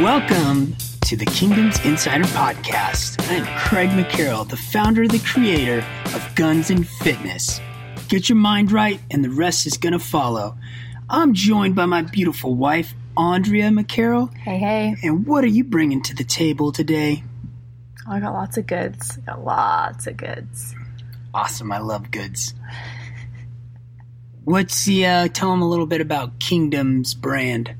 Welcome to the Kingdoms Insider Podcast. I'm Craig McCarroll, the founder and the creator of Guns and Fitness. Get your mind right, and the rest is going to follow. I'm joined by my beautiful wife, Andrea McCarroll. Hey, hey. And what are you bringing to the table today? Oh, I got lots of goods. I got lots of goods. Awesome. I love goods. What's the, uh, tell them a little bit about Kingdom's brand.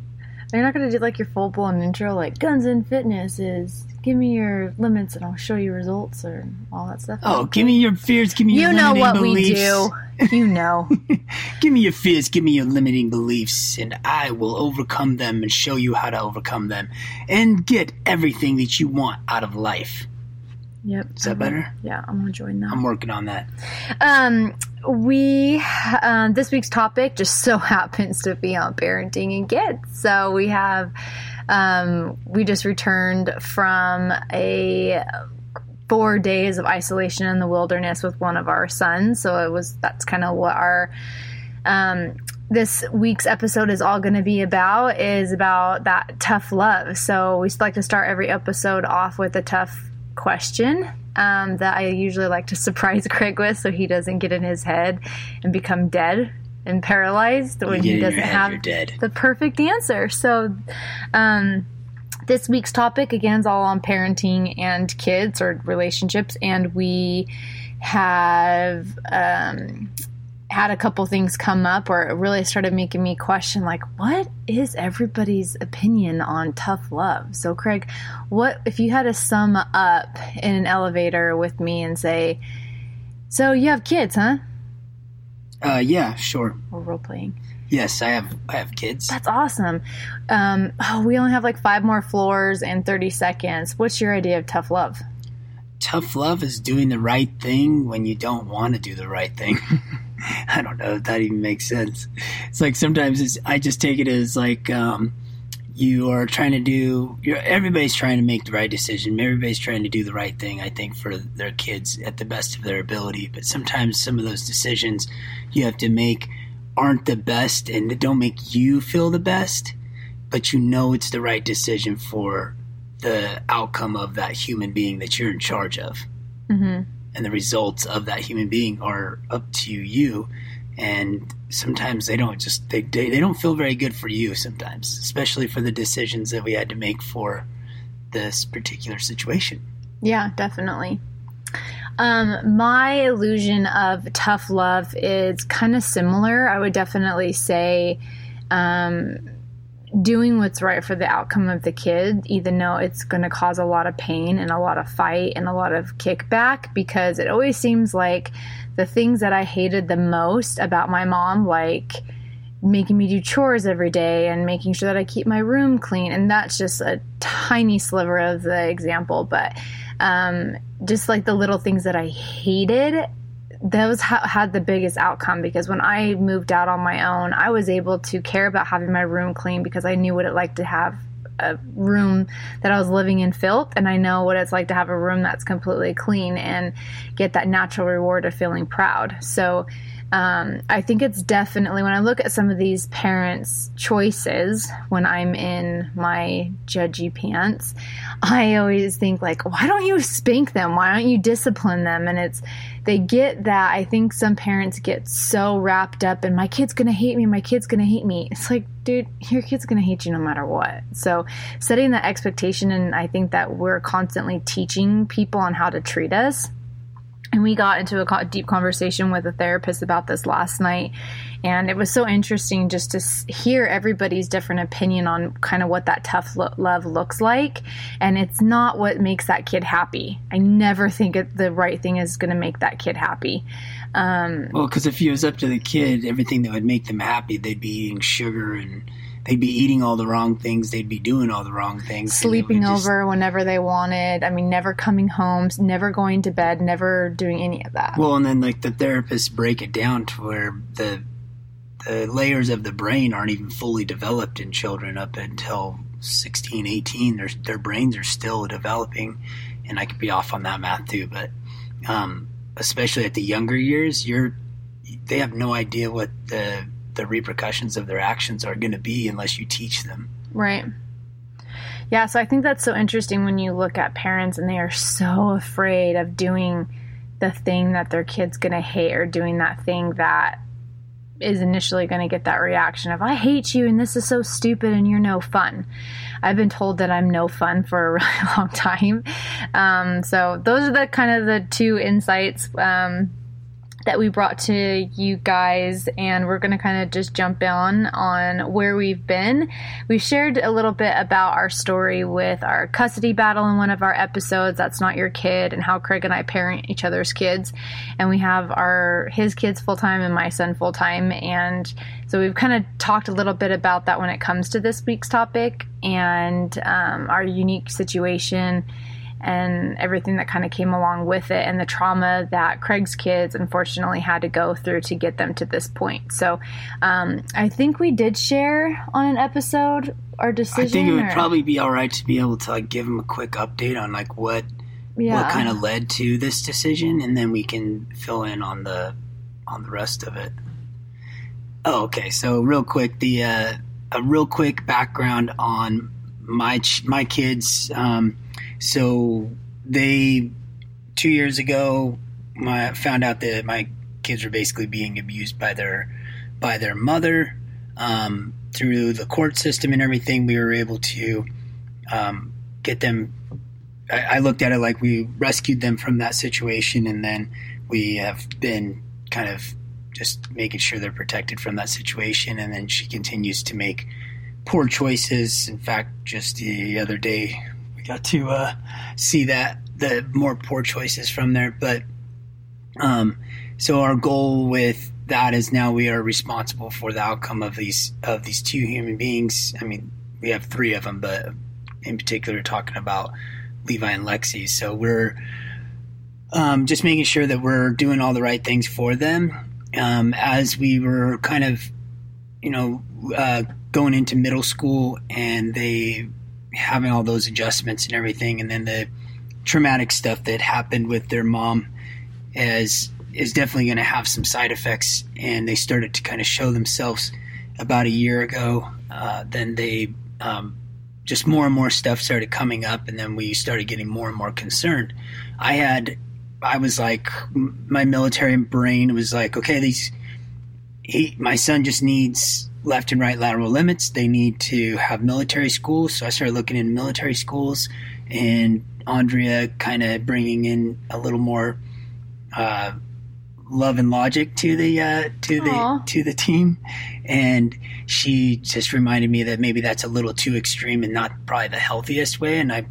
They're not going to do like your full blown intro, like Guns and Fitness is give me your limits and I'll show you results or all that stuff. Oh, give me your fears, give me your You know what beliefs. we do. You know. Give me your fears, give me your limiting beliefs, and I will overcome them and show you how to overcome them and get everything that you want out of life. Yep. Is that better? Yeah, I'm going to join that. I'm working on that. Um, we um, this week's topic just so happens to be on parenting and kids. So we have um, we just returned from a four days of isolation in the wilderness with one of our sons. So it was that's kind of what our um, this week's episode is all going to be about is about that tough love. So we like to start every episode off with a tough question um, that I usually like to surprise Craig with, so he doesn't get in his head and become dead and paralyzed when he doesn't have the perfect answer. So, um, this week's topic again is all on parenting and kids or relationships, and we have um, had a couple things come up where it really started making me question, like, what is everybody's opinion on tough love? So, Craig, what if you had to sum up in an elevator with me and say, "So you have kids, huh?" Uh, yeah, sure. we're role playing. Yes, I have. I have kids. That's awesome. Um, oh, we only have like five more floors and 30 seconds. What's your idea of tough love? Tough love is doing the right thing when you don't want to do the right thing. I don't know if that even makes sense. It's like sometimes it's, I just take it as like um, you are trying to do. Everybody's trying to make the right decision. Everybody's trying to do the right thing. I think for their kids at the best of their ability. But sometimes some of those decisions you have to make aren't the best and don't make you feel the best. But you know it's the right decision for the outcome of that human being that you're in charge of Mm-hmm. And the results of that human being are up to you and sometimes they don't just they, they, don't feel very good for you sometimes especially for the decisions that we had to make for this particular situation Yeah, definitely. Um, my illusion of tough love is kind of similar. I would definitely say um, doing what's right for the outcome of the kid, even though it's going to cause a lot of pain and a lot of fight and a lot of kickback, because it always seems like the things that I hated the most about my mom, like making me do chores every day and making sure that I keep my room clean. And that's just a tiny sliver of the example, but um, just like the little things that I hated, those ha- had the biggest outcome because when I moved out on my own, I was able to care about having my room clean because I knew what it like to have a room that I was living in filth, and I know what it's like to have a room that's completely clean and get that natural reward of feeling proud. So um, I think it's definitely when I look at some of these parents' choices when I'm in my judgy pants, I always think like, why don't you spank them? Why don't you discipline them? And it's they get that. I think some parents get so wrapped up in my kid's gonna hate me, my kid's gonna hate me. It's like, dude, your kid's gonna hate you no matter what. So setting that expectation, and I think that we're constantly teaching people on how to treat us and we got into a deep conversation with a therapist about this last night. And it was so interesting just to hear everybody's different opinion on kind of what that tough lo- love looks like. And it's not what makes that kid happy. I never think it, the right thing is going to make that kid happy. Um, well because if it was up to the kid everything that would make them happy they'd be eating sugar and they'd be eating all the wrong things they'd be doing all the wrong things sleeping would just- over whenever they wanted i mean never coming home never going to bed never doing any of that Well, and then like the therapists break it down to where the the layers of the brain aren't even fully developed in children up until 16, 18. Their their brains are still developing, and I could be off on that math too. But um, especially at the younger years, you're they have no idea what the the repercussions of their actions are going to be unless you teach them. Right. Yeah, so I think that's so interesting when you look at parents and they are so afraid of doing the thing that their kid's going to hate or doing that thing that is initially going to get that reaction of I hate you and this is so stupid and you're no fun. I've been told that I'm no fun for a really long time. Um, so those are the kind of the two insights um, that we brought to you guys and we're going to kind of just jump on on where we've been. We've shared a little bit about our story with our custody battle in one of our episodes that's not your kid and how craig and i parent each other's kids. And we have our his kids full-time and my son full-time and so we've kind of talked a little bit about that when it comes to this week's topic and um, our unique situation and everything that kind of came along with it and the trauma that Craig's kids unfortunately had to go through to get them to this point. So um, I think we did share on an episode our decision. I think it would or? probably be all right to be able to like give them a quick update on like what yeah. what kind of led to this decision, and then we can fill in on the on the rest of it. Oh, okay. So real quick, the uh, a real quick background on my ch- my kids. Um, so they two years ago, my found out that my kids were basically being abused by their by their mother um, through the court system and everything. We were able to um, get them. I, I looked at it like we rescued them from that situation, and then we have been kind of just making sure they're protected from that situation. And then she continues to make poor choices. In fact, just the other day, got to uh, see that the more poor choices from there. But um, so our goal with that is now we are responsible for the outcome of these of these two human beings. I mean, we have three of them, but in particular, talking about Levi and Lexi. So we're um, just making sure that we're doing all the right things for them. Um, as we were kind of, you know, uh, going into middle school, and they having all those adjustments and everything, and then the traumatic stuff that happened with their mom is is definitely going to have some side effects, and they started to kind of show themselves about a year ago. Uh, then they um, just more and more stuff started coming up, and then we started getting more and more concerned. I had, I was like, my military brain was like, okay, these, he, my son just needs left and right lateral limits. They need to have military schools. So I started looking in military schools, and Andrea kind of bringing in a little more uh, love and logic to the uh, to Aww. the to the team, and she just reminded me that maybe that's a little too extreme and not probably the healthiest way. And I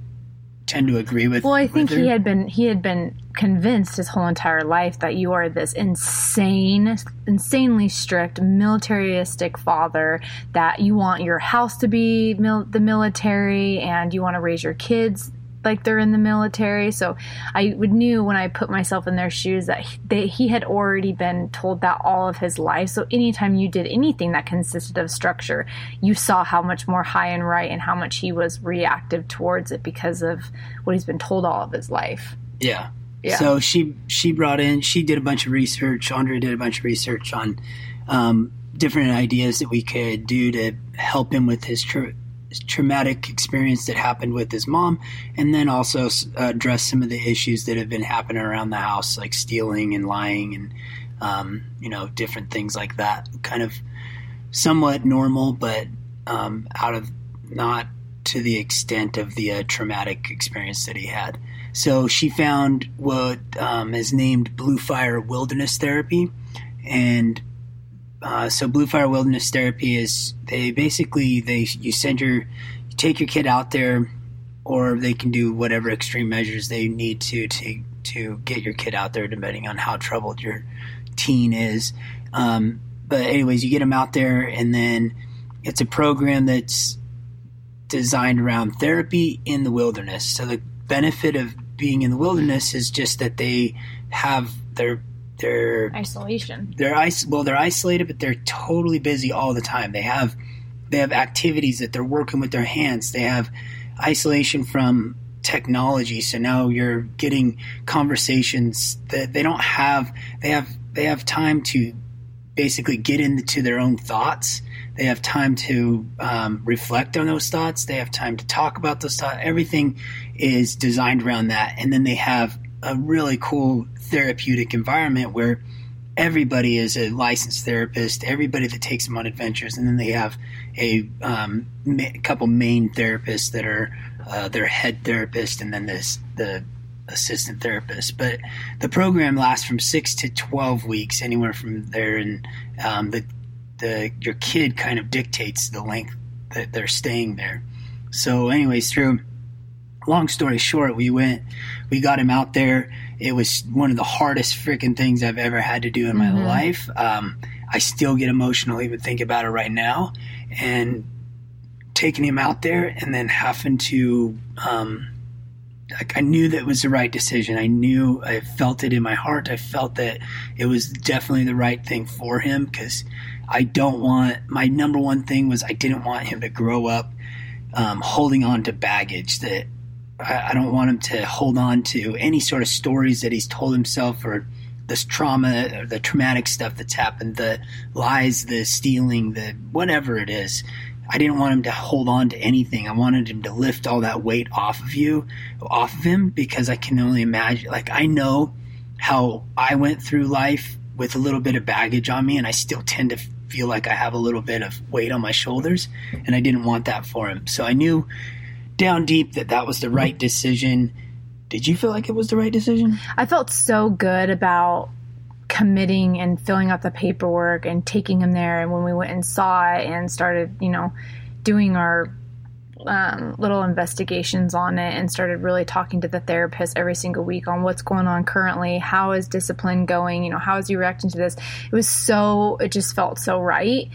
tend to agree with. Well, I think he had been he had been convinced his whole entire life that you are this insane, insanely strict, militaristic father. That you want your house to be mil- the military, and you want to raise your kids like they're in the military. So I would knew when I put myself in their shoes that he, they, he had already been told that all of his life. So anytime you did anything that consisted of structure, you saw how much more high and right and how much he was reactive towards it because of what he's been told all of his life. Yeah. Yeah. So she she brought in she did a bunch of research. Andre did a bunch of research on um, different ideas that we could do to help him with his tr- traumatic experience that happened with his mom, and then also address some of the issues that have been happening around the house, like stealing and lying, and um, you know different things like that. Kind of somewhat normal, but um, out of not to the extent of the uh, traumatic experience that he had. So she found what um, is named Blue Fire Wilderness Therapy, and uh, so Blue Fire Wilderness Therapy is they basically they you send your you take your kid out there, or they can do whatever extreme measures they need to to to get your kid out there, depending on how troubled your teen is. Um, but anyways, you get them out there, and then it's a program that's designed around therapy in the wilderness. So the benefit of being in the wilderness is just that they have their they're isolation. They're is, well, they're isolated, but they're totally busy all the time. They have they have activities that they're working with their hands. They have isolation from technology. So now you're getting conversations that they don't have. They have they have time to basically get into their own thoughts. They have time to um, reflect on those thoughts. They have time to talk about those thoughts. Everything is designed around that. And then they have a really cool therapeutic environment where everybody is a licensed therapist, everybody that takes them on adventures, and then they have a um, ma- couple main therapists that are uh, their head therapist, and then this the assistant therapist. But the program lasts from six to twelve weeks, anywhere from there, and um, the the your kid kind of dictates the length that they're staying there. So, anyways, through long story short, we went, we got him out there. It was one of the hardest freaking things I've ever had to do in my Mhm. life. Um, I still get emotional even think about it right now. And taking him out there and then having to, um, like I knew that it was the right decision. I knew I felt it in my heart. I felt that it was definitely the right thing for him because I don't want my number one thing was I didn't want him to grow up um, holding on to baggage that I, I don't want him to hold on to any sort of stories that he's told himself or this trauma or the traumatic stuff that's happened, the lies, the stealing, the whatever it is. I didn't want him to hold on to anything. I wanted him to lift all that weight off of you, off of him, because I can only imagine. Like, I know how I went through life with a little bit of baggage on me, and I still tend to feel like I have a little bit of weight on my shoulders, and I didn't want that for him. So I knew down deep that that was the right decision. Did you feel like it was the right decision? I felt so good about committing and filling out the paperwork and taking him there. And when we went and saw it and started, you know, doing our um, little investigations on it and started really talking to the therapist every single week on what's going on currently, how is discipline going, you know, how is he reacting to this? It was so, it just felt so right.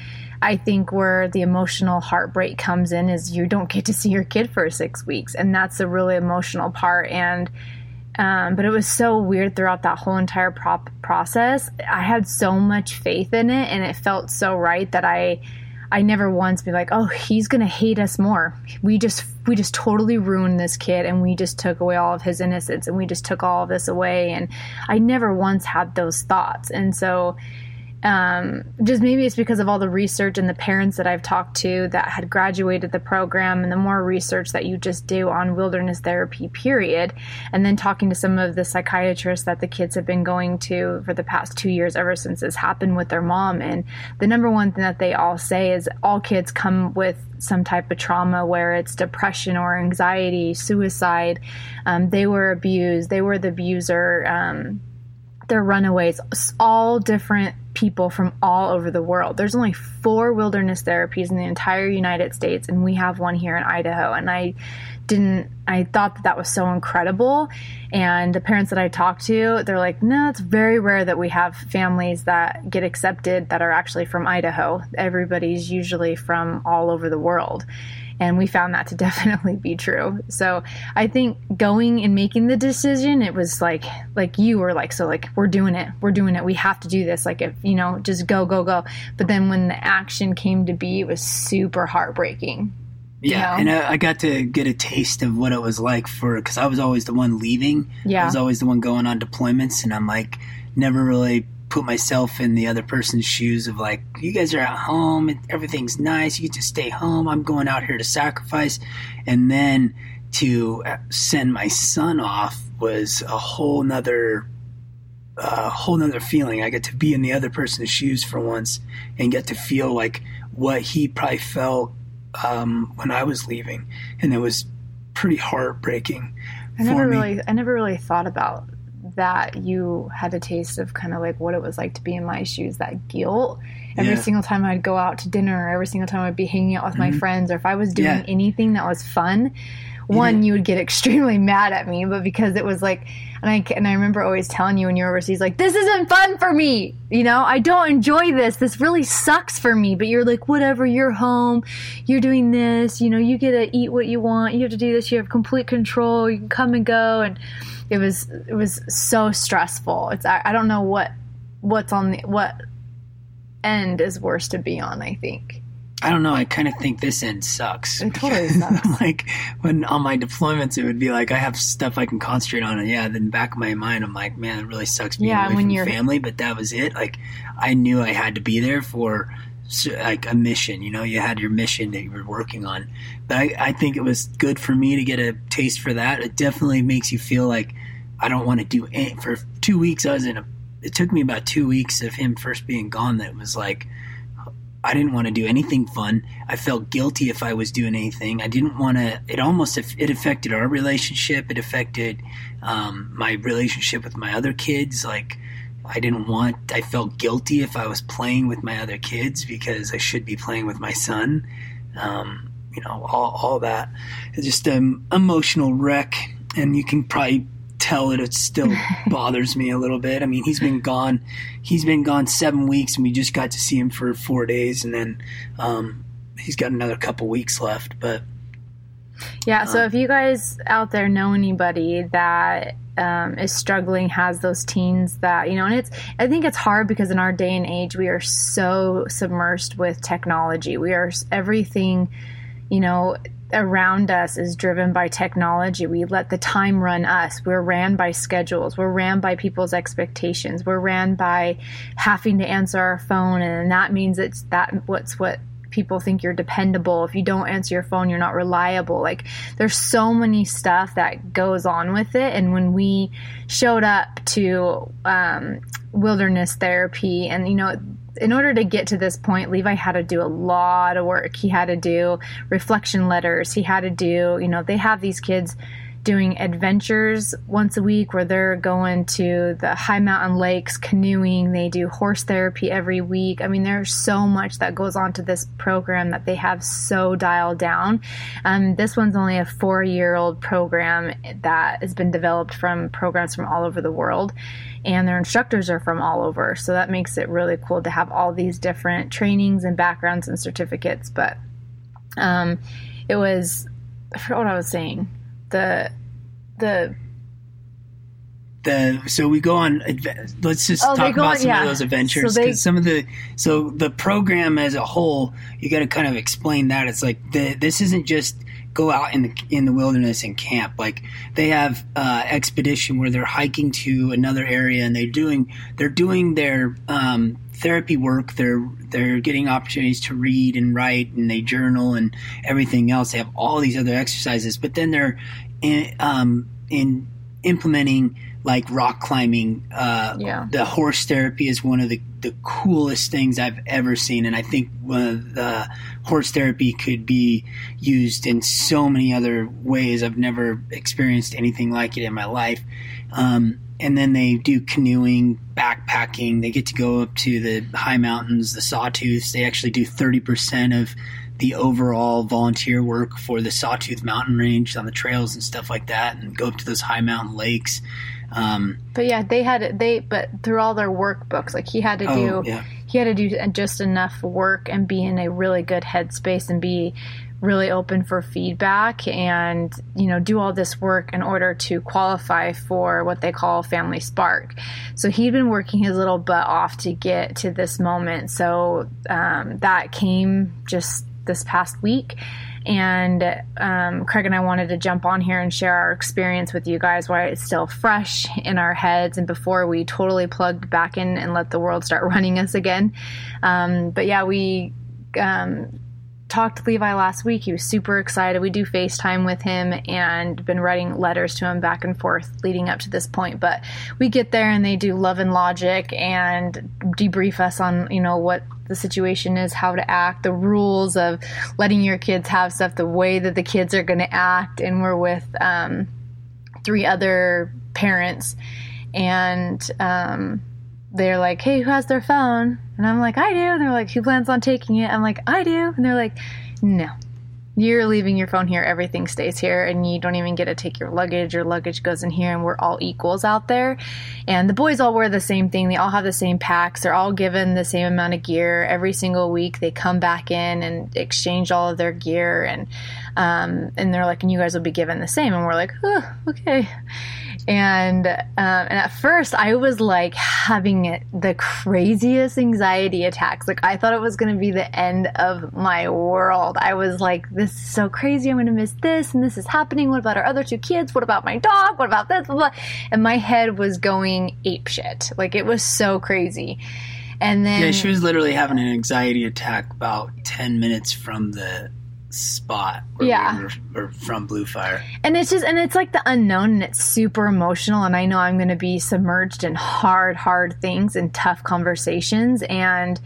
I think where the emotional heartbreak comes in is you don't get to see your kid for six weeks, and that's the really emotional part. And um, but it was so weird throughout that whole entire prop process. I had so much faith in it, and it felt so right that I, I never once be like, oh, he's gonna hate us more. We just we just totally ruined this kid, and we just took away all of his innocence, and we just took all of this away. And I never once had those thoughts, and so um, just maybe it's because of all the research and the parents that I've talked to that had graduated the program and the more research that you just do on wilderness therapy, period. And then talking to some of the psychiatrists that the kids have been going to for the past two years, ever since this happened with their mom. And the number one thing that they all say is all kids come with some type of trauma, where it's depression or anxiety, suicide. Um, they were abused, they were the abuser. Um, they're runaways, all different people from all over the world. There's only four wilderness therapies in the entire United States, and we have one here in Idaho. And I didn't, I thought that that was so incredible. And the parents that I talked to, they're like, no, it's very rare that we have families that get accepted that are actually from Idaho. Everybody's usually from all over the world and we found that to definitely be true. So i think going and making the decision it was like like you were like so like we're doing it. We're doing it. We have to do this. Like if you know just go go go. But then when the action came to be it was super heartbreaking. Yeah, know? and I, I got to get a taste of what it was like for because I was always the one leaving. Yeah, I was always the one going on deployments, and I'm like never really put myself in the other person's shoes of like, you guys are at home, and everything's nice, you get to stay home. I'm going out here to sacrifice, and then to uh, send my son off was a whole nother. A whole nother feeling. I get to be in the other person's shoes for once and get to feel like what he probably felt um, when I was leaving, and it was pretty heartbreaking. i never me. really i never really thought about that you had a taste of kind of like what it was like to be in my shoes that guilt. Every Yeah. single time i'd go out to dinner or every single time i'd be hanging out with my Mhm. friends or if i was doing Yeah. anything that was fun one Yeah. you would get extremely mad at me but because it was like and i and i remember always telling you when you were overseas like this isn't fun for me you know? I don't enjoy this. This really sucks for me. But you're like whatever you're home. You're doing this. You know you get to eat what you want. You have to do this. You have complete control. You can come and go. And it was it was so stressful it's i, I don't know what what's on the what end is worse to be on i think I don't know. I kind of think this end sucks. It totally sucks. like when on my deployments, it would be like I have stuff I can concentrate on, and yeah. Then back of my mind, I'm like, man, it really sucks being Yeah, away when from family. But that was it. Like I knew I had to be there for like a mission. You know, you had your mission that you were working on. But I, I think it was good for me to get a taste for that. It definitely makes you feel like I don't want to do any. For two weeks, I was in a. It took me about two weeks of him first being gone. That was like I didn't want to do anything fun. I felt guilty if I was doing anything. I didn't want to. It almost it affected our relationship. It affected um, my relationship with my other kids. Like I didn't want. I felt guilty if I was playing with my other kids because I should be playing with my son. Um, you know, all all that. It's just an emotional wreck, and you can probably tell that it still bothers me a little bit. I mean, he's been gone. He's been gone seven weeks, and we just got to see him for four days, and then um, he's got another couple weeks left. But yeah, so um, if you guys out there know anybody that um, is struggling, has those teens that you know, and it's I think it's hard because in our day and age we are so submersed with technology. We are everything, you know around us is driven by technology. We let the time run us. We're ran by schedules. We're ran by people's expectations. We're ran by having to answer our phone, and that means it's that what's what people think you're dependable. If you don't answer your phone, you're not reliable. Like there's so many stuff that goes on with it. And when we showed up to um, wilderness therapy, and you know in order to get to this point, Levi had to do a lot of work. He had to do reflection letters. He had to do, you know, they have these kids doing adventures once a week where they're going to the high mountain lakes canoeing. They do horse therapy every week. I mean, there's so much that goes on to this program that they have so dialed down. Um, this one's only a four year old program that has been developed from programs from all over the world and their instructors are from all over. So that makes it really cool to have all these different trainings and backgrounds and certificates. But um, it was, I forgot what I was saying. The, the, the, so we go on. Let's just oh, talk about on, some yeah. of those adventures. So they, some of the so the program as a whole, you got to kind of explain that. It's like the, this isn't just go out in the in the wilderness and camp. Like they have uh, expedition where they're hiking to another area and they're doing they're doing their um, therapy work. They're they're getting opportunities to read and write and they journal and everything else. They have all these other exercises, but then they're in, um, in implementing like rock climbing. Uh, yeah. The horse therapy is one of the, the coolest things I've ever seen. And I think the horse therapy could be used in so many other ways. I've never experienced anything like it in my life. Um, and then they do canoeing, backpacking. They get to go up to the high mountains, the sawtooths. They actually do 30% of the overall volunteer work for the Sawtooth Mountain Range on the trails and stuff like that, and go up to those high mountain lakes. Um, but yeah, they had they but through all their workbooks, like he had to do, oh, yeah. he had to do just enough work and be in a really good headspace and be really open for feedback and you know do all this work in order to qualify for what they call family spark so he'd been working his little butt off to get to this moment so um, that came just this past week and um, Craig and I wanted to jump on here and share our experience with you guys while it's still fresh in our heads and before we totally plugged back in and let the world start running us again. Um, but yeah, we um, talked to Levi last week. He was super excited. We do FaceTime with him and been writing letters to him back and forth leading up to this point. But we get there and they do love and logic and debrief us on, you know, what the situation is, how to act, the rules of letting your kids have stuff, the way that the kids are going to act. And we're with um, three other parents, and um, they're like, "Hey, who has their phone?" And I'm like, "I do." And they're like, "Who plans on taking it?" I'm like, "I do." And they're like, "No." you're leaving your phone here, everything stays here, and you don't even get to take your luggage. Your luggage goes in here, and we're all equals out there. And the boys all wear the same thing. They all have the same packs. They're all given the same amount of gear every single week. They come back in and exchange all of their gear, and um, and they're like, and you guys will be given the same. And we're like, oh, okay and um, and at first I was like having it, the craziest anxiety attacks. Like I thought it was going to be the end of my world. I was like, this is so crazy. I'm going to miss this, and this is happening. What about our other two kids? What about my dog? What about this? Blah, blah. And my head was going ape shit. Like it was so crazy. And then Yeah, she was literally having an anxiety attack about 10 minutes from the spot Yeah. we were, or from Blue Fire. and it's just and it's like the unknown and it's super emotional and I know I'm going to be submerged in hard hard things and tough conversations and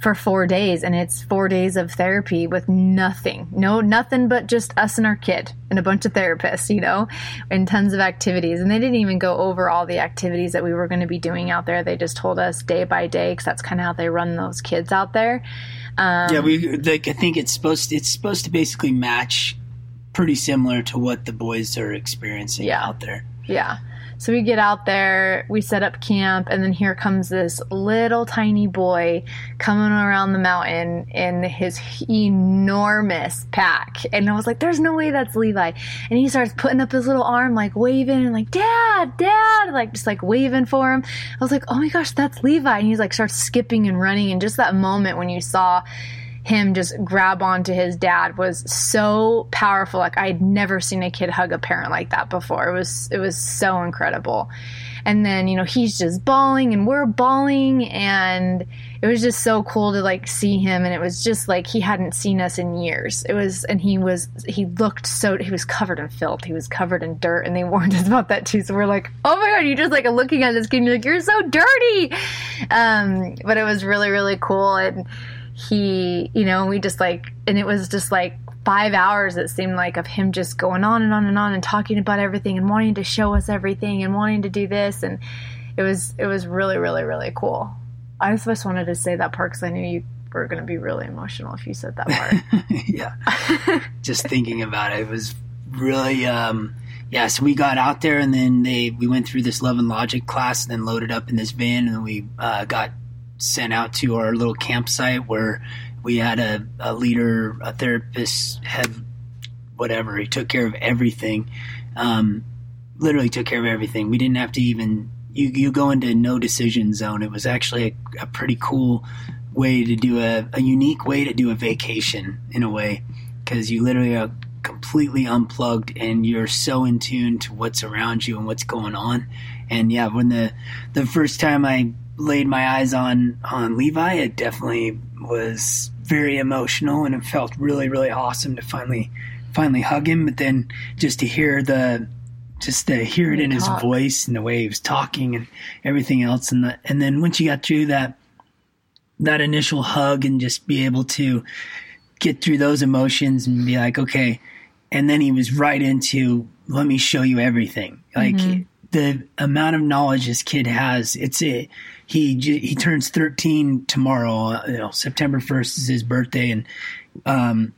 for 4 days and it's 4 days of therapy with nothing. No nothing but just us and our kid and a bunch of therapists, you know, and tons of activities and they didn't even go over all the activities that we were going to be doing out there. They just told us day by day cuz that's kind of how they run those kids out there. Um, yeah, we like I think it's supposed to, it's supposed to basically match pretty similar to what the boys are experiencing Yeah. out there. Yeah. So we get out there, we set up camp, and then here comes this little tiny boy coming around the mountain in his enormous pack. And I was like, there's no way that's Levi. And he starts putting up his little arm, like waving, and like, Dad, Dad, like just like waving for him. I was like, oh my gosh, that's Levi. And he's like, starts skipping and running. And just that moment when you saw him just grab onto his dad was so powerful. Like i'd never seen a kid hug a parent like that before. It was it was so incredible. And then you know he's just bawling and we're bawling. And it was just so cool to like see him. And it was just like he hadn't seen us in years. It was and he was he looked so he was covered in filth. He was covered in dirt. And they warned us about that too. So we're like oh my god you just like looking at this kid and you're like you're so dirty. Um but it was really really cool. And he, you know, we just like, and it was just like five hours, it seemed like, of him just going on and on and on and talking about everything and wanting to show us everything and wanting to do this. And it was, it was really, really, really cool. I just wanted to say that part because I knew you were going to be really emotional if you said that part. yeah. Just thinking about it, it was really um yeah, so we got out there and then they we went through this love and logic class and then loaded up in this van and we uh, got sent out to our little campsite where we had a, a leader, a therapist, head, whatever. He took care of everything. Um, literally took care of everything. We didn't have to even you you go into no decision zone. It was actually a, a pretty cool way to do a, a unique way to do a vacation in a way because you literally are completely unplugged and you're so in tune to what's around you and what's going on. And yeah, when the the first time I laid my eyes on on Levi, it definitely was very emotional and it felt really really awesome to finally finally hug him. But then just to hear the just to hear it in his voice and the way he was talking and everything else, and the, and then once you got through that that initial hug and just be able to get through those emotions and be like, okay. And then he was right into, let me show you everything. Like mm-hmm. The amount of knowledge this kid has. It's a he he turns 13 tomorrow, uh, you know, September 1st is his birthday. And, um,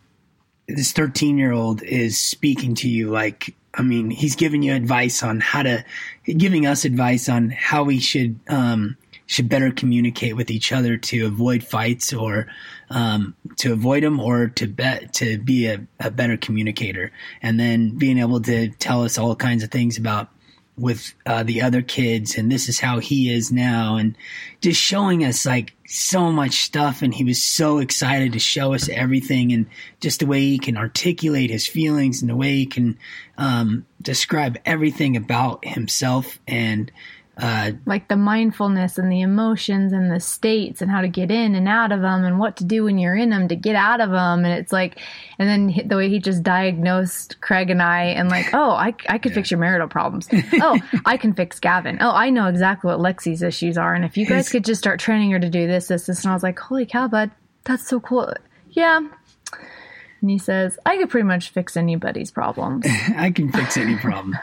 this 13 year old is speaking to you like, I mean, he's giving you advice on how to, giving us advice on how we should, um, should better communicate with each other to avoid fights or um, to avoid them or to bet to be a, a better communicator and then being able to tell us all kinds of things about with uh, the other kids and this is how he is now and just showing us like so much stuff and he was so excited to show us everything and just the way he can articulate his feelings and the way he can um, describe everything about himself and uh, like the mindfulness and the emotions and the states and how to get in and out of them and what to do when you're in them to get out of them and it's like and then the way he just diagnosed Craig and I and like oh I, I could fix your marital problems. Oh I can fix Gavin. Oh I know exactly what Lexi's issues are. And if you guys could just start training her to do this this this. And I was like holy cow bud. That's so cool. Yeah and he says I could pretty much fix anybody's problems I can fix any problem.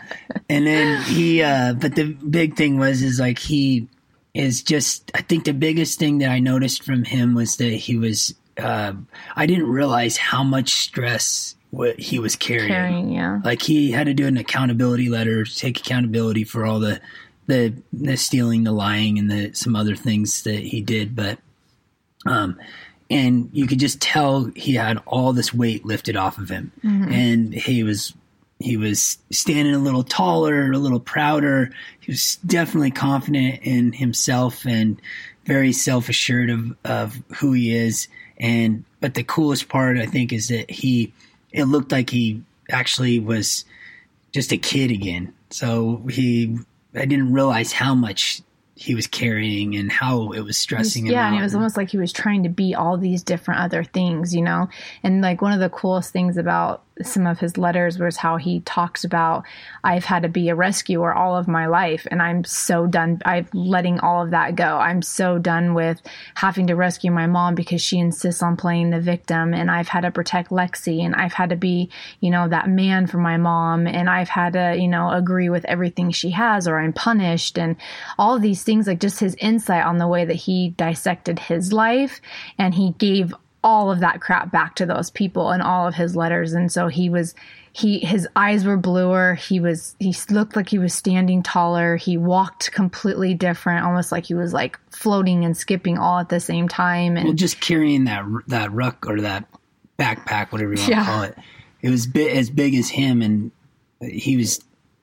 and then he, uh, but the big thing was, is like he is just, I think the biggest thing that I noticed from him was that he was, uh, I didn't realize how much stress what he was carrying. carrying yeah Like he had to do an accountability letter, take accountability for all the, the, the stealing, the lying, and the some other things that he did. But, um, and you could just tell he had all this weight lifted off of him, mm-hmm. and he was he was standing a little taller, a little prouder. He was definitely confident in himself and very self assured of of who he is. And but the coolest part, I think, is that he it looked like he actually was just a kid again. So he, I didn't realize how much he was carrying and how it was stressing him yeah, out. and it was almost like he was trying to be all these different other things, you know. And like one of the coolest things about some of his letters was how he talks about I've had to be a rescuer all of my life and I'm so done I'm letting all of that go. I'm so done with having to rescue my mom because she insists on playing the victim and I've had to protect Lexi and I've had to be, you know, that man for my mom and I've had to, you know, agree with everything she has or I'm punished and all these things like just his insight on the way that he dissected his life and he gave all of that crap back to those people in all of his letters and so he was he his eyes were bluer he was he looked like he was standing taller he walked completely different almost like he was like floating and skipping all at the same time and well, just carrying that that ruck or that backpack, whatever you want Yeah. to call it. It was bi- as big as him, and he was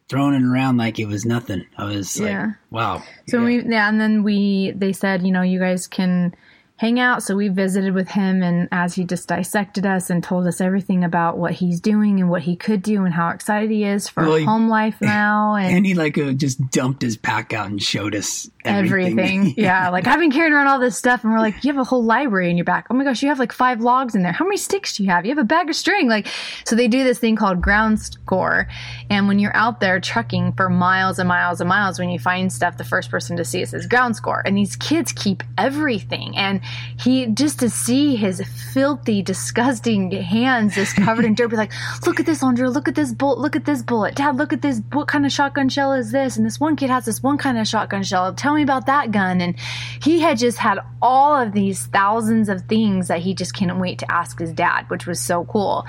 throwing it around like it was nothing. I was like, Yeah. wow. So Yeah. we yeah, and then we they said, you know, you guys can hang out. So we visited with him and as he just dissected us and told us everything about what he's doing and what he could do and how excited he is for Well, home life now and, and he like uh, just dumped his pack out and showed us everything. everything. yeah. Like I've been carrying around all this stuff and we're like, you have a whole library in your back. Oh my gosh, you have like five logs in there. How many sticks do you have? You have a bag of string. Like, so they do this thing called ground score. And when you're out there trucking for miles and miles and miles, when you find stuff, the first person to see it says ground score. And these kids keep everything. And he just to see his filthy, disgusting hands just covered in dirt, be like, look at this, Andrea, look at this bullet, look at this bullet. Dad, look at this. What kind of shotgun shell is this? And this one kid has this one kind of shotgun shell. Tell me about that gun. And he had just had all of these thousands of things that he just couldn't wait to ask his dad, which was so cool.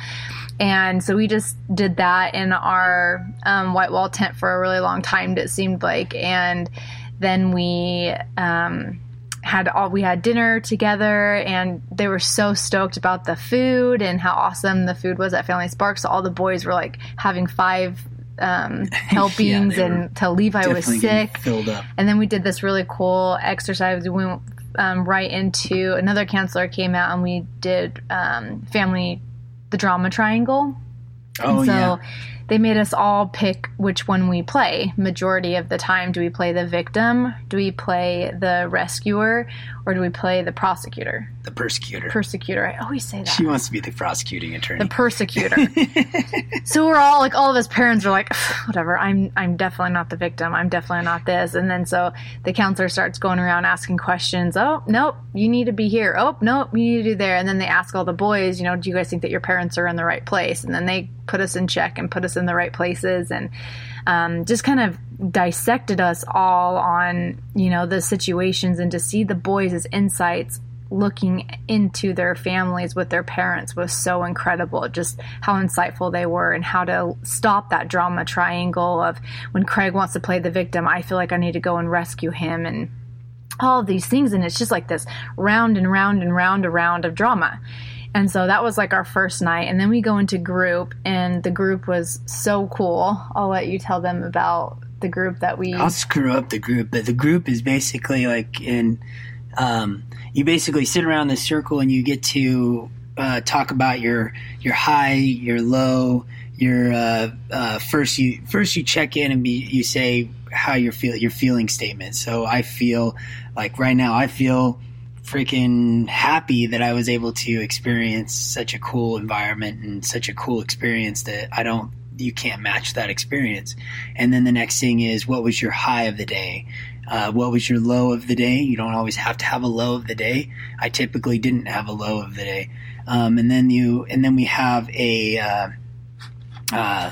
And so we just did that in our um, white wall tent for a really long time, it seemed like. And then we, um, had all we had dinner together and they were so stoked about the food and how awesome the food was at Family Spark. So all the boys were like having five um, helpings were and till Levi was sick. And then we did this really cool exercise. We went um, right into another counselor came out and we did um, family the drama triangle. Oh And so yeah, they made us all pick which one we play. Majority of the time, do we play the victim? Do we play the rescuer? Or do we play the prosecutor? the persecutor. Persecutor. I always say that. she wants to be the prosecuting attorney. the persecutor. so we're all like, all of us parents are like, whatever. I'm, I'm definitely not the victim. I'm definitely not this. And then so the counselor starts going around asking questions. Oh, nope, you need to be here. Oh, nope, you need to do there. And then they ask all the boys, you know, do you guys think that your parents are in the right place? And then they put us in check and put us in the right places and um, just kind of dissected us all on, you know, the situations and to see the boys' insights looking into their families with their parents was so incredible. Just how insightful they were and how to stop that drama triangle of when Craig wants to play the victim, I feel like I need to go and rescue him and all these things. And it's just like this round and round and round and round of drama. And so that was like our first night. And then we go into group, and the group was so cool. I'll let you tell them about the group that we. I'll screw up the group, but the group is basically like in. Um, you basically sit around the circle and you get to uh, talk about your your high, your low, your uh, uh, first you first you check in and be, you say how you're feel your feeling statement. So I feel like right now I feel freaking happy that I was able to experience such a cool environment and such a cool experience that I don't you can't match that experience. And then the next thing is what was your high of the day? Uh, what was your low of the day? You don't always have to have a low of the day. I typically didn't have a low of the day. Um, and then you and then we have a uh, uh,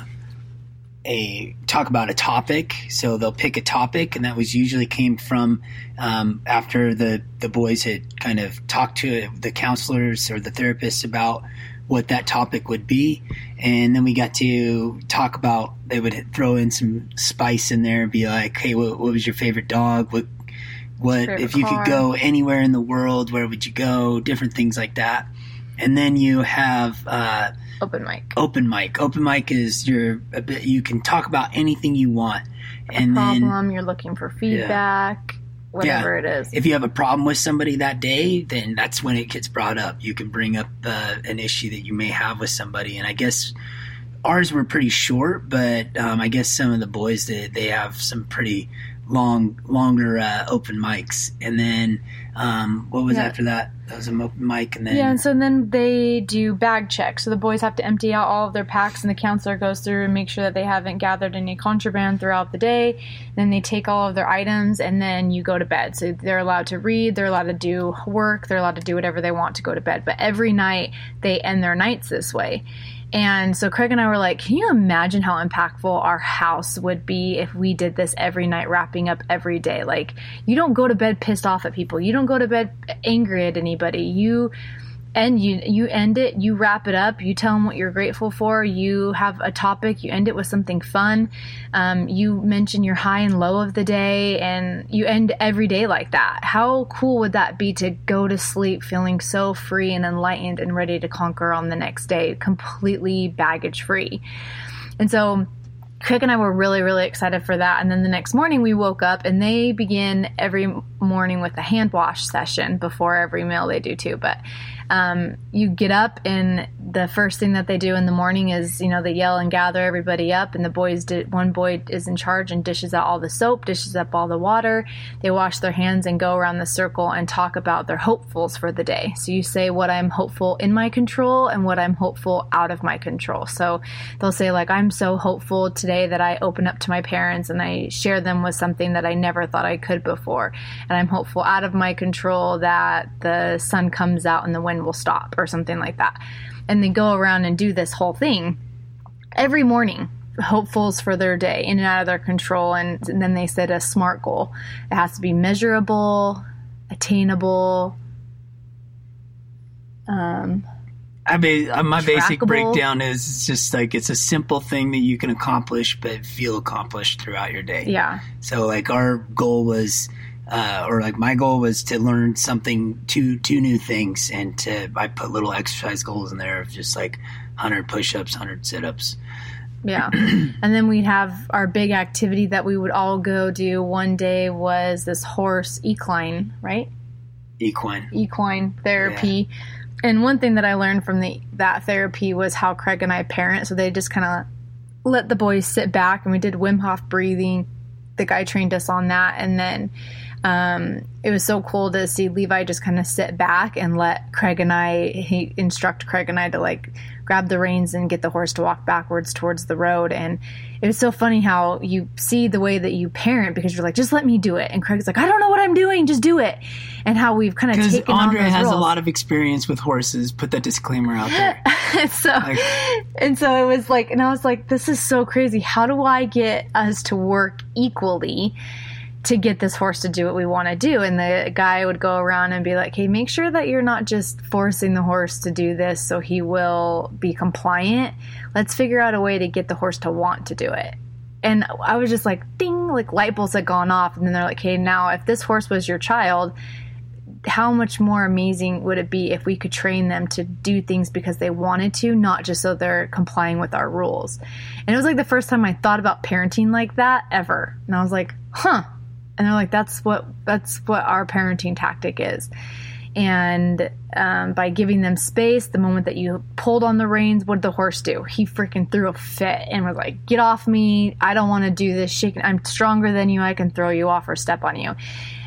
a talk about a topic. So they'll pick a topic, and that was usually came from um, after the the boys had kind of talked to the counselors or the therapists about what that topic would be, and then we got to talk about. They would throw in some spice in there and be like, "Hey, what, what was your favorite dog? What what Favorite if you car. could go anywhere in the world? Where would you go? Different things like that." And then you have uh, open mic. open mic. Open mic is your a bit, you can talk about anything you want, and then Problem, you're looking for feedback, whatever it is. if you have a problem with somebody that day, then that's when it gets brought up. You can bring up uh, an issue that you may have with somebody, and I guess ours were pretty short, but um, I guess some of the boys they they have some pretty long, longer uh, open mics, and then um, what was Yeah. after that? That was an open mic, and then Yeah, and so then they do bag checks. So the boys have to empty out all of their packs, and the counselor goes through and make sure that they haven't gathered any contraband throughout the day. Then they take all of their items, and then you go to bed. So they're allowed to read, they're allowed to do work, they're allowed to do whatever they want to go to bed. But every night they end their nights this way. And so Craig and I were like, can you imagine how impactful our house would be if we did this every night, wrapping up every day? Like, you don't go to bed pissed off at people. You don't go to bed angry at anybody. You end you you end it you wrap it up you tell them what you're grateful for you have a topic you end it with something fun um, you mention your high and low of the day and you end every day like that how cool would that be to go to sleep feeling so free and enlightened and ready to conquer on the next day completely baggage free and so Craig and I were really, really excited for that. And then the next morning we woke up and they begin every morning with a hand wash session before every meal they do too. But um, you get up and the first thing that they do in the morning is, you know, they yell and gather everybody up and the boys did, one boy is in charge and dishes out all the soap, dishes up all the water. They wash their hands and go around the circle and talk about their hopefuls for the day. So you say what I'm hopeful in my control and what I'm hopeful out of my control. So they'll say like, I'm so hopeful today that I open up to my parents and I share them with something that I never thought I could before. And I'm hopeful out of my control that the sun comes out in the will stop or something like that. And they go around and do this whole thing every morning. Hopefuls for their day, in and out of their control, and, and then they set a SMART goal. It has to be measurable, attainable, um, I ba- uh, my basic breakdown is it's just like it's a simple thing that you can accomplish, but feel accomplished throughout your day. yeah, So like our goal was, uh, or like my goal was to learn something, two two new things, and to I put little exercise goals in there of just like hundred push-ups, hundred sit-ups. Yeah. and then we'd have our big activity that we would all go do. One day was this horse equine, right? Equine. Equine therapy. And one thing that I learned from the that therapy was how Craig and I parent. So they just kind of let the boys sit back and we did Wim Hof breathing. The guy trained us on that. And then um, it was so cool to see Levi just kind of sit back and let Craig and I, he instruct Craig and I to like grab the reins and get the horse to walk backwards towards the road. And it was so funny how you see the way that you parent because you're like, just let me do it. And Craig's like, I don't know what I'm doing, just do it. And how we've kind of Because taken Andrea has a lot of experience with horses. Put that disclaimer out there. so Like- and so it was like and i was like this is so crazy how do i get us to work equally to get this horse to do what we want to do and the guy would go around and be like hey make sure that you're not just forcing the horse to do this so he will be compliant let's figure out a way to get the horse to want to do it and i was just like ding like light bulbs had gone off and then they're like hey now if this horse was your child how much more amazing would it be if we could train them to do things because they wanted to, not just so they're complying with our rules? And it was like the first time I thought about parenting like that ever. And I was like, huh. And they're like, that's what that's what our parenting tactic is. And um, by giving them space, the moment that you pulled on the reins, what did the horse do? He freaking threw a fit and was like, "Get off me! I don't want to do this. Shaking. I'm stronger than you. I can throw you off or step on you."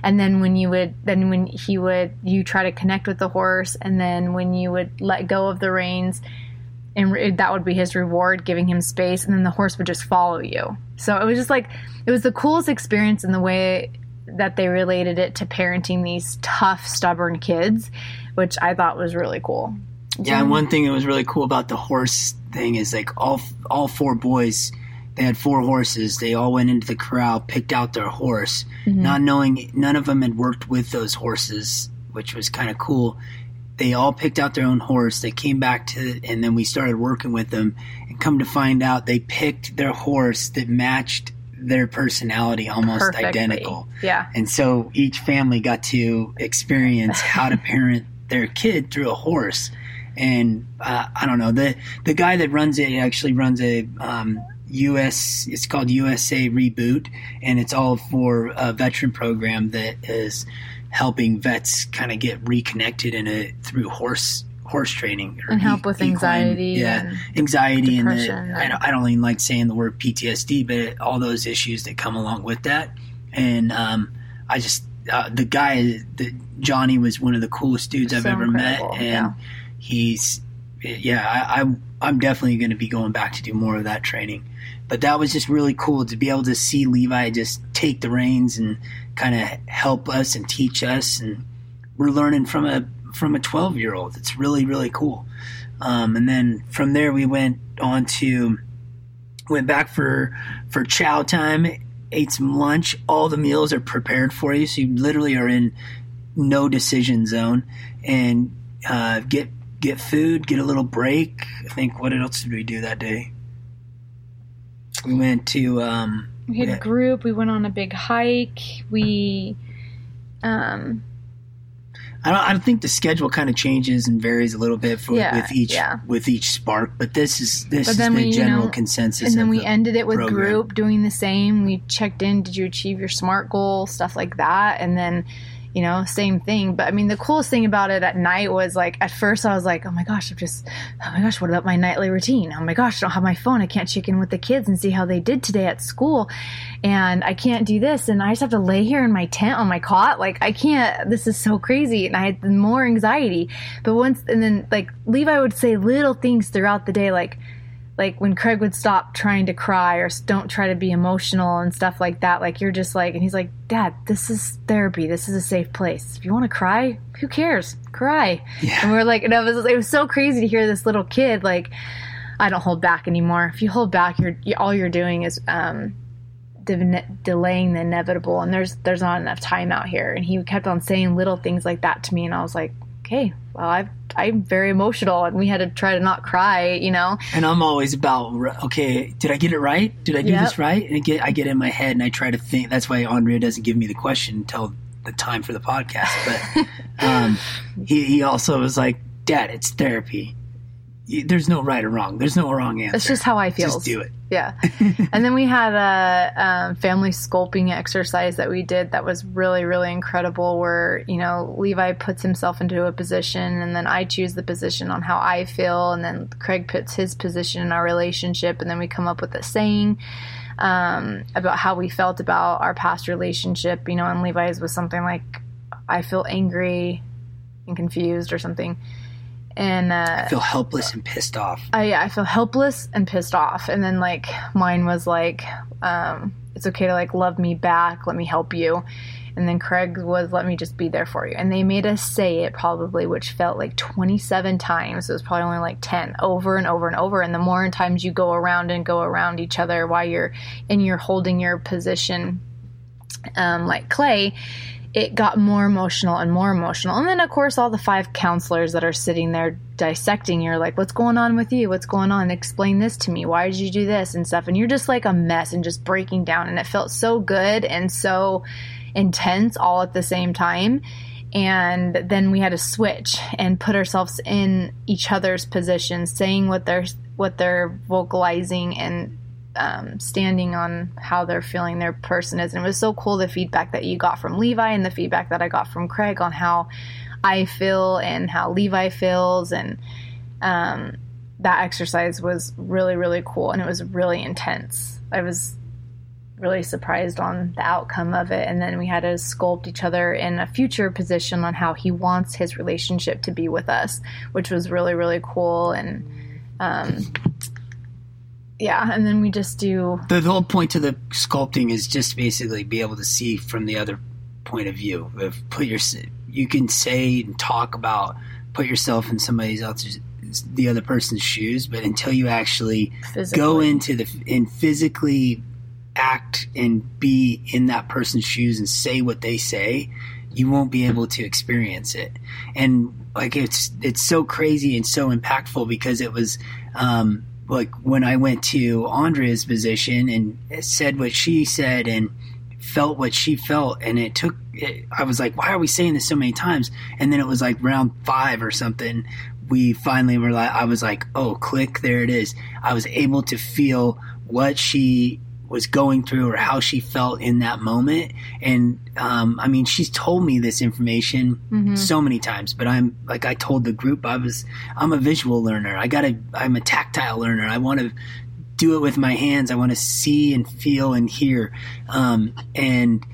And then when you would, then when he would, you try to connect with the horse, and then when you would let go of the reins, and that would be his reward, giving him space, and then the horse would just follow you. So it was just like it was the coolest experience in the way that they related it to parenting these tough, stubborn kids, which I thought was really cool. Yeah, and one thing that was really cool about the horse thing is like all all four boys, they had four horses. They all went into the corral, picked out their horse, mm-hmm. not knowing none of them had worked with those horses, which was kind of cool. They all picked out their own horse. They came back to, and then we started working with them. Come to find out, they picked their horse that matched their personality almost Perfectly. identical. Yeah. And so each family got to experience how to parent their kid through a horse. And uh, I don't know the the guy that runs it actually runs a um, U.S. It's called USA Reboot, and it's all for a veteran program that is helping vets kind of get reconnected in a through horse horse training or And help with equine- anxiety yeah, and anxiety and the, I, don't, I don't even like saying the word PTSD, but all those issues that come along with that. and um, I just uh, the guy, the, Johnny was one of the coolest dudes I've So ever met, and yeah. he's yeah, I, I I'm definitely going to be going back to do more of that training. But that was just really cool to be able to see Levi just take the reins and kind of help us and teach us, and we're learning from a from a 12 year old. It's really really cool. Um, and then from there we went on to went back for for chow time, ate some lunch. All the meals are prepared for you, so you literally are in no decision zone, and uh, get get food, get a little break. I think what else did we do that day? We went to um, We had a group. We went on a big hike. We, um, I don't. I don't think the schedule kind of changes and varies a little bit for, Yeah, with each yeah. with each spark, but this is this is the we, you general know, consensus. and then we the- ended it with program. group doing the same. We checked in. Did you achieve your SMART goal? Stuff like that. And then, you know, same thing. But I mean, the coolest thing about it at night was like, at first I was like, oh my gosh, I'm just, oh my gosh, what about my nightly routine? Oh my gosh, I don't have my phone. I can't check in with the kids and see how they did today at school. And I can't do this. And I just have to lay here in my tent on my cot. Like, I can't, this is so crazy. And I had more anxiety. But once, and then like Levi would say little things throughout the day, like, like when Craig would stop trying to cry or don't try to be emotional and stuff like that, like you're just like, and he's like, Dad, this is therapy. This is a safe place. If you want to cry, who cares? Cry. Yeah. And we're like, and it was, it was so crazy to hear this little kid like, I don't hold back anymore. If you hold back, you're you, all you're doing is um, de- delaying the inevitable, and there's there's not enough time out here. And he kept on saying little things like that to me, and I was like, okay, well, I I'm very emotional, and we had to try to not cry, you know. And I'm always about okay, did I get it right? Did I do Yep. this right? And I get I get in my head and I try to think. That's why Andrea doesn't give me the question until the time for the podcast. But um, he he also was like, Dad, it's therapy. There's no right or wrong. There's no wrong answer. That's just how I feel. Just do it. Yeah. and then we had a um, family sculpting exercise that we did that was really, really incredible. Where, you know, Levi puts himself into a position and then I choose the position on how I feel. And then Craig puts his position in our relationship. And then we come up with a saying um, about how we felt about our past relationship. You know, and Levi's was something like, I feel angry and confused or something. And, uh, I feel helpless and pissed off. I yeah, I feel helpless and pissed off. And then like mine was like, um, it's okay to like love me back, let me help you. And then Craig was let me just be there for you. And they made us say it probably, which felt like 27 times. It was probably only like 10 over and over and over. And the more times you go around and go around each other while you're and you're holding your position, um, like Clay, it got more emotional and more emotional. And then, of course, all the five counselors that are sitting there dissecting, you're like, what's going on with you? What's going on? Explain this to me. Why did you do this and stuff? And you're just like a mess and just breaking down. And it felt so good and so intense all at the same time. And then we had to switch and put ourselves in each other's positions, saying what they're what they're vocalizing and um, standing on how they're feeling their person is. And it was so cool the feedback that you got from Levi and the feedback that I got from Craig on how I feel and how Levi feels. And um, that exercise was really, really cool and it was really intense. I was really surprised on the outcome of it. And then we had to sculpt each other in a future position on how he wants his relationship to be with us, which was really, really cool. And um, yeah, and then we just do The, the whole point to the sculpting is just basically be able to see from the other point of view. If put your you can say and talk about put yourself in somebody else's the other person's shoes, but until you actually physically. go into the and physically act and be in that person's shoes and say what they say, you won't be able to experience it. And like it's it's so crazy and so impactful because it was um, like when I went to Andrea's position and said what she said and felt what she felt and it took it, I was like why are we saying this so many times? And then it was like round 5 or something we finally were like I was like oh click there it is. I was able to feel what she was going through or how she felt in that moment. And um, I mean she's told me this information Mhm. so many times but I'm like I told the group I was I'm a visual learner. I gotta I'm a tactile learner. I want to do it with my hands. I want to see and feel and hear. Um, and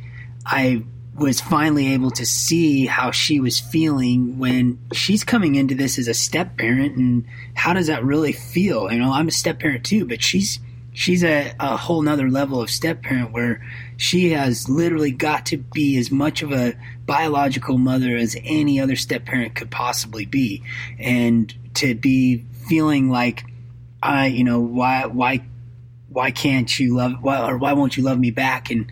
I was finally able to see how she was feeling when she's coming into this as a step parent and how does that really feel? You know i'm a step parent too but she's she's a, a whole nother level of step parent where she has literally got to be as much of a biological mother as any other step parent could possibly be. And to be feeling like i you know why why why can't you love why or why won't you love me back? And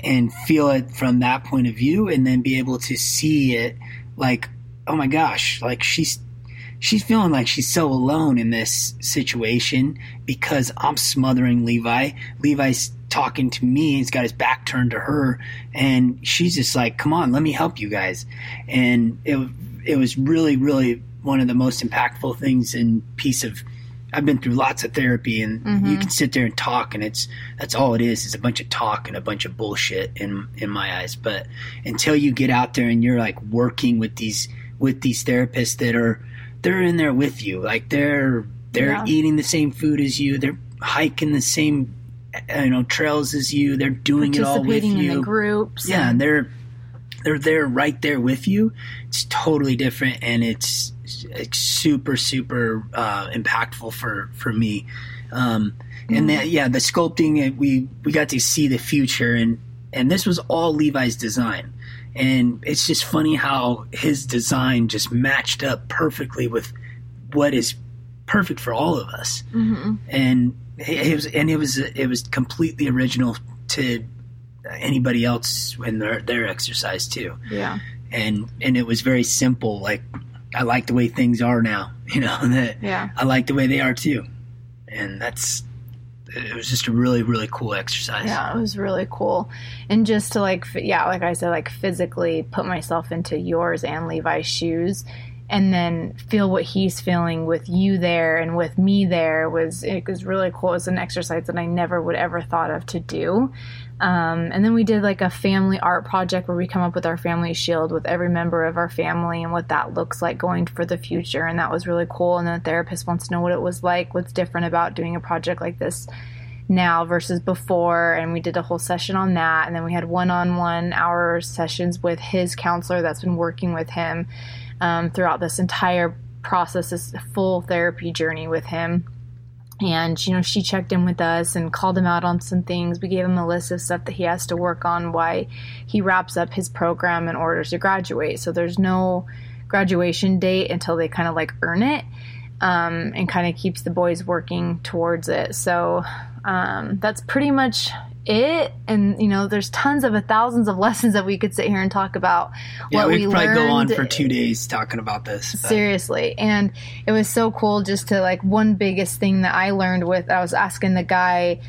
and feel it from that point of view and then be able to see it like oh my gosh like she's she's feeling like she's so alone in this situation because I'm smothering Levi. Levi's talking to me. He's got his back turned to her, and she's just like, "Come on, let me help you guys." And it it was really, really one of the most impactful things and piece of I've been through lots of therapy, and mm-hmm. you can sit there and talk, and it's that's all it is. It's a bunch of talk and a bunch of bullshit in in my eyes. But until you get out there and you're like working with these with these therapists that are they're in there with you, like they're they're yeah. eating the same food as you, they're hiking the same you know trails as you, they're doing it all with you. In the groups, yeah, and, they're they're there right there with you. It's totally different, and it's it's super super uh, impactful for for me. Um, and mm-hmm. yeah, the sculpting we we got to see the future, and and this was all Levi's design, and it's just funny how his design just matched up perfectly with what is perfect for all of us, mm-hmm. and it was and it was it was completely original to anybody else in their their exercise too. Yeah. And and it was very simple. Like I like the way things are now. You know that. Yeah. I like the way they are too, and that's. It was just a really really cool exercise. Yeah, it was really cool, and just to like yeah, like I said, like physically put myself into yours and Levi's shoes and then feel what he's feeling with you there and with me there was it was really cool. It was an exercise that I never would ever thought of to do. Um, and then we did like a family art project where we come up with our family shield with every member of our family and what that looks like going for the future. And that was really cool. And the therapist wants to know what it was like, what's different about doing a project like this now versus before. And we did a whole session on that. And then we had one on one hour sessions with his counselor that's been working with him um, throughout this entire process, this full therapy journey with him and you know she checked in with us and called him out on some things. We gave him a list of stuff that he has to work on why he wraps up his program in order to graduate. So there's no graduation date until they kind of like earn it um, and kind of keeps the boys working towards it. So um, that's pretty much it and you know there's tons of thousands of lessons that we could sit here and talk about yeah, what we could probably go on for two days talking about this but. seriously and it was so cool just to like one biggest thing that i learned with i was asking the guy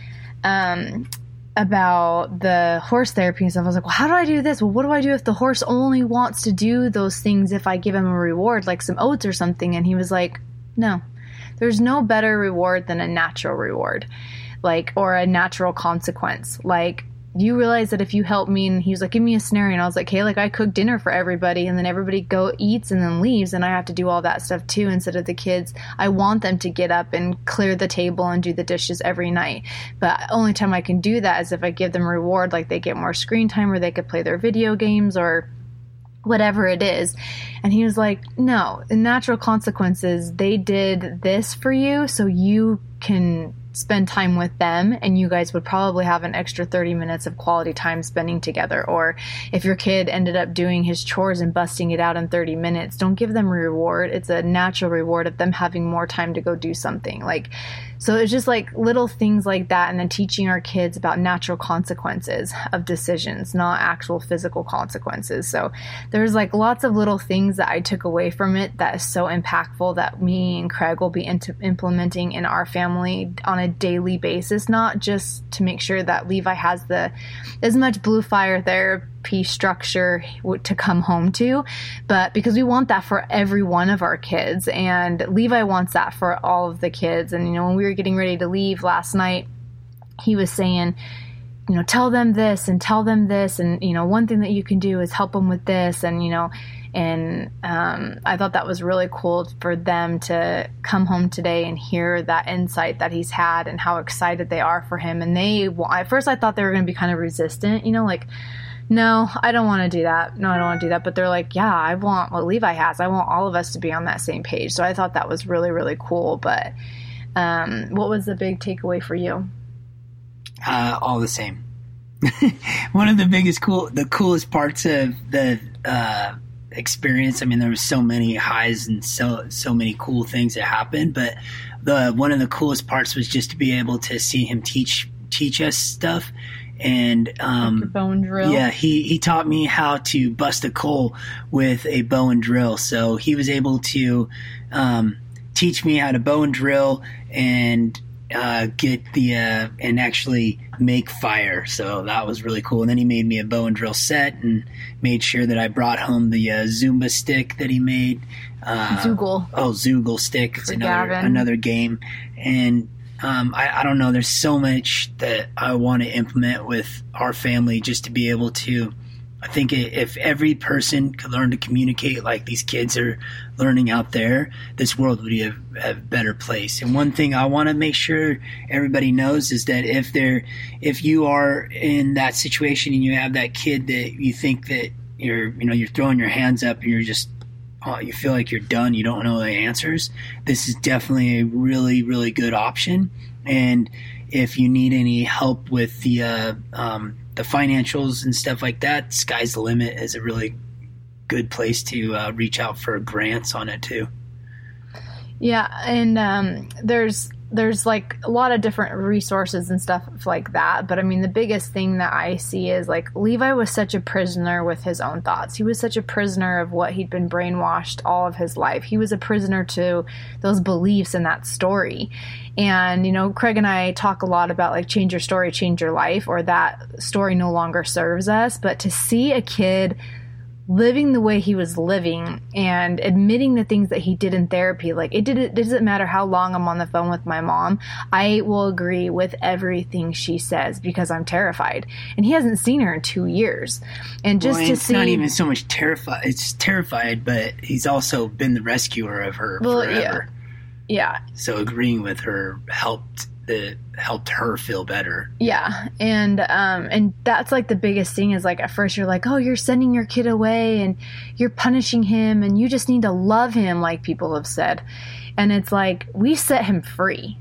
um, about the horse therapy and stuff. I was like, well, how do I do this? Well, what do I do if the horse only wants to do those things if I give him a reward, like some oats or something? And he was like, no, there's no better reward than a natural reward like or a natural consequence. Like you realize that if you help me and he was like give me a scenario and i was like hey like i cook dinner for everybody and then everybody go eats and then leaves and i have to do all that stuff too instead of the kids. I want them to get up and clear the table and do the dishes every night. But only time i can do that is if i give them reward like they get more screen time or they could play their video games or whatever it is. And he was like, No, the natural consequences, they did this for you so you can spend time with them and you guys would probably have an extra 30 minutes of quality time spending together. Or if your kid ended up doing his chores and busting it out in 30 minutes don't give them a reward. It's a natural reward of them having more time to go do something. Like so it's just like little things like that, and then teaching our kids about natural consequences of decisions, not actual physical consequences. So there's like lots of little things that I took away from it that is so impactful that me and Craig will be into implementing in our family on a daily basis, not just to make sure that Levi has the as much blue fire therapy structure to come home to, but because we want that for every one of our kids. And Levi wants that for all of the kids. And, you know, when we were getting ready to leave last night, he was saying, you know, tell them this and tell them this. And, you know, one thing that you can do is help them with this. And, you know, and um, I thought that was really cool for them to come home today and hear that insight that he's had and how excited they are for him. And they, at first, I thought they were going to be kind of resistant, you know, like, no, I don't want to do that. No, I don't want to do that. But they're like, yeah, I want what Levi has. I want all of us to be on that same page. So I thought that was really, really cool. But um, what was the big takeaway for you? Uh, all the same. One of the biggest cool, the coolest parts of the uh, experience. I mean, there was so many highs and so so many cool things that happened. But the one of the coolest parts was just to be able to see him teach teach us stuff and um, like bow and drill. Yeah, he he taught me how to bust a coal with a bow and drill. So he was able to um, teach me how to bow and drill and uh, get the uh, and actually make fire. So that was really cool. And then he made me a bow and drill set and made sure that I brought home the uh, Zumba stick that he made. Uh, Zoogle. Oh, Zoogle stick. It's another Gavin. another game, and um, I, I, don't know. There's so much that I want to implement with our family just to be able to. I think if every person could learn to communicate like these kids are learning out there, this world would be a, a better place. And one thing I want to make sure everybody knows is that if they're, if you are in that situation and you have that kid that you think that you're, you know, you're throwing your hands up and you're just uh, you feel like you're done, you don't know the answers, this is definitely a really, really good option. And if you need any help with the uh, um, the financials and stuff like that, sky's the limit is a really good place to uh, reach out for grants on it too. Yeah, and um, there's there's like a lot of different resources and stuff like that. But I mean, the biggest thing that I see is like Levi was such a prisoner with his own thoughts. He was such a prisoner of what he'd been brainwashed all of his life. He was a prisoner to those beliefs in that story. And, you know, Craig and I talk a lot about like change your story, change your life, or that story no longer serves us. But to see a kid living the way he was living and admitting the things that he did in therapy like it, didn't it doesn't matter how long i'm on the phone with my mom i will agree with everything she says because i'm terrified. And he hasn't seen her in two years. And just well, to it's see not even so much terrified it's terrified but he's also been the rescuer of her well, forever. yeah. yeah. So agreeing with her helped that helped her feel better. Yeah. And um and that's like the biggest thing is like at first you're like, "Oh, you're sending your kid away and you're punishing him and you just need to love him like people have said." And it's like we set him free.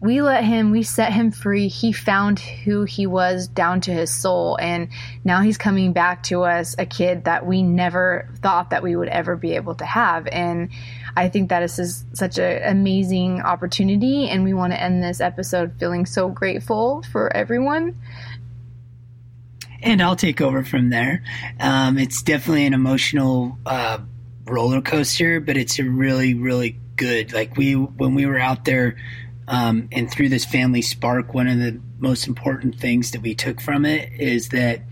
We let him, we set him free. He found who he was down to his soul. And now he's coming back to us, a kid that we never thought that we would ever be able to have. And I think that is such an amazing opportunity, and we want to end this episode feeling so grateful for everyone. And I'll take over from there. Um, it's definitely an emotional uh, roller coaster, but it's a really, really good. Like we, when we were out there um, and through this family spark, one of the most important things that we took from it is that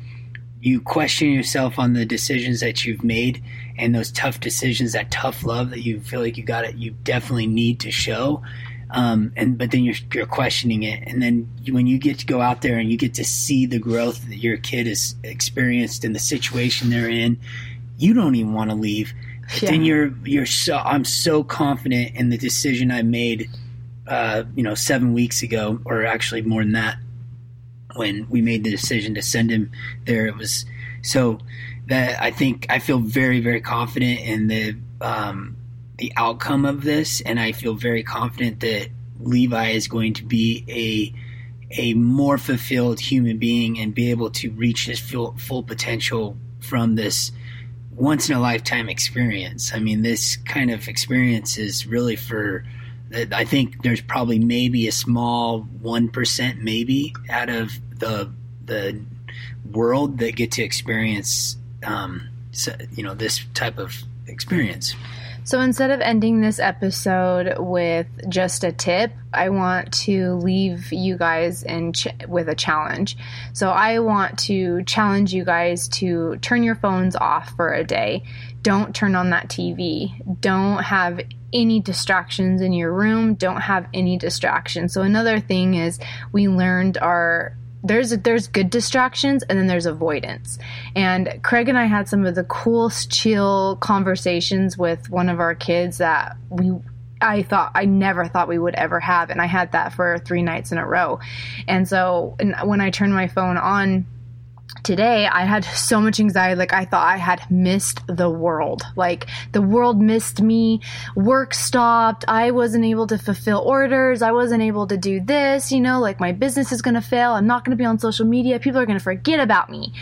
you question yourself on the decisions that you've made and those tough decisions, that tough love that you feel like you got it, you definitely need to show. Um, and but then you're you're questioning it, and then you, when you get to go out there and you get to see the growth that your kid has experienced in the situation they're in, you don't even want to leave. But yeah. then you're you're so I'm so confident in the decision I made, uh, you know, seven weeks ago, or actually more than that, when we made the decision to send him there. It was so that I think I feel very, very confident in the um, the outcome of this, and I feel very confident that Levi is going to be a a more fulfilled human being and be able to reach his full, full potential from this once in a lifetime experience. I mean, this kind of experience is really for. I think there's probably maybe a small one percent, maybe out of the the world that get to experience um, you know this type of experience. So instead of ending this episode with just a tip, I want to leave you guys in ch- with a challenge. So I want to challenge you guys to turn your phones off for a day. Don't turn on that TV. Don't have any distractions in your room. Don't have any distractions. So another thing is we learned our there's there's good distractions and then there's avoidance. And Craig and I had some of the coolest chill conversations with one of our kids that we I thought I never thought we would ever have and I had that for 3 nights in a row. And so and when I turned my phone on today I had so much anxiety. Like I thought I had missed the world. Like the world missed me. Work stopped. I wasn't able to fulfill orders. I wasn't able to do this. You know, like my business is going to fail. I'm not going to be on social media. People are going to forget about me.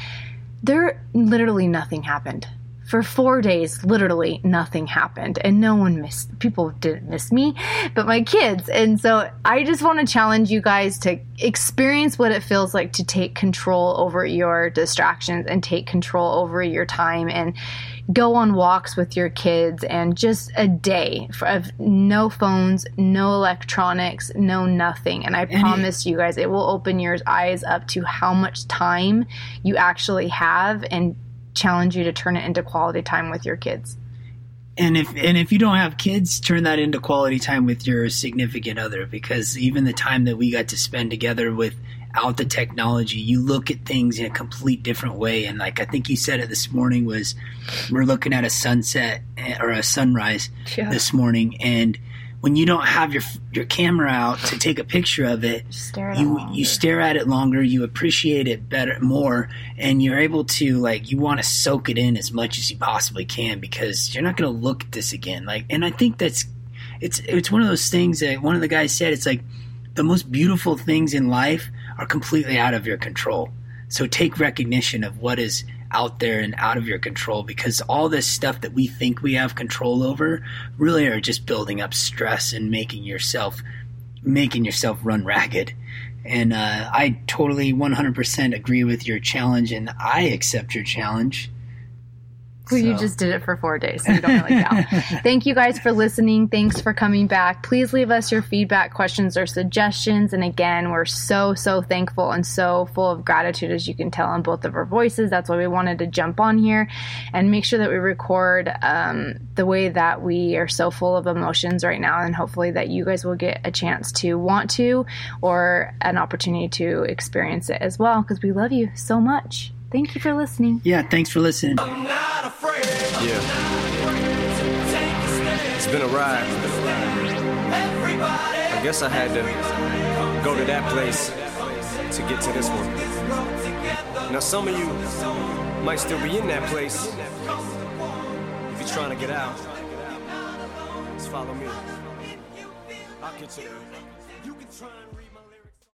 There literally nothing happened for four days, literally nothing happened, and no one missed. People didn't miss me, but my kids. And so I just want to challenge you guys to experience what it feels like to take control over your distractions and take control over your time and go on walks with your kids and just a day of no phones, no electronics, no nothing. And I promise you guys, it will open your eyes up to how much time you actually have and challenge you to turn it into quality time with your kids. And if and if you don't have kids, turn that into quality time with your significant other because even the time that we got to spend together without the technology, you look at things in a complete different way. And like I think you said it this morning was we're looking at a sunset eh, or a sunrise yeah. this morning and when you don't have your your camera out to take a picture of it, you you stare at it longer, you appreciate it better more, and you're able to like you want to soak it in as much as you possibly can because you're not going to look at this again. Like, and I think that's it's it's one of those things that one of the guys said. It's like the most beautiful things in life are completely out of your control. So take recognition of what is out there and out of your control because all this stuff that we think we have control over really are just building up stress and making yourself making yourself run ragged. And uh, I totally 100% agree with your challenge, and I accept your challenge. Well, so. you just did it for four days, so you don't really count. Thank you guys for listening. Thanks for coming back. Please leave us your feedback, questions, or suggestions. And again, we're so, so thankful and so full of gratitude, as you can tell on both of our voices. That's why we wanted to jump on here and make sure that we record um, the way that we are so full of emotions right now. And hopefully, that you guys will get a chance to want to or an opportunity to experience it as well, because we love you so much. Thank you for listening. Yeah, thanks for listening. Yeah. It's been a ride. I guess I had to go to that place to get to this one. Now, some of you might still be in that place. If you're trying to get out, just follow me. I'll get you there.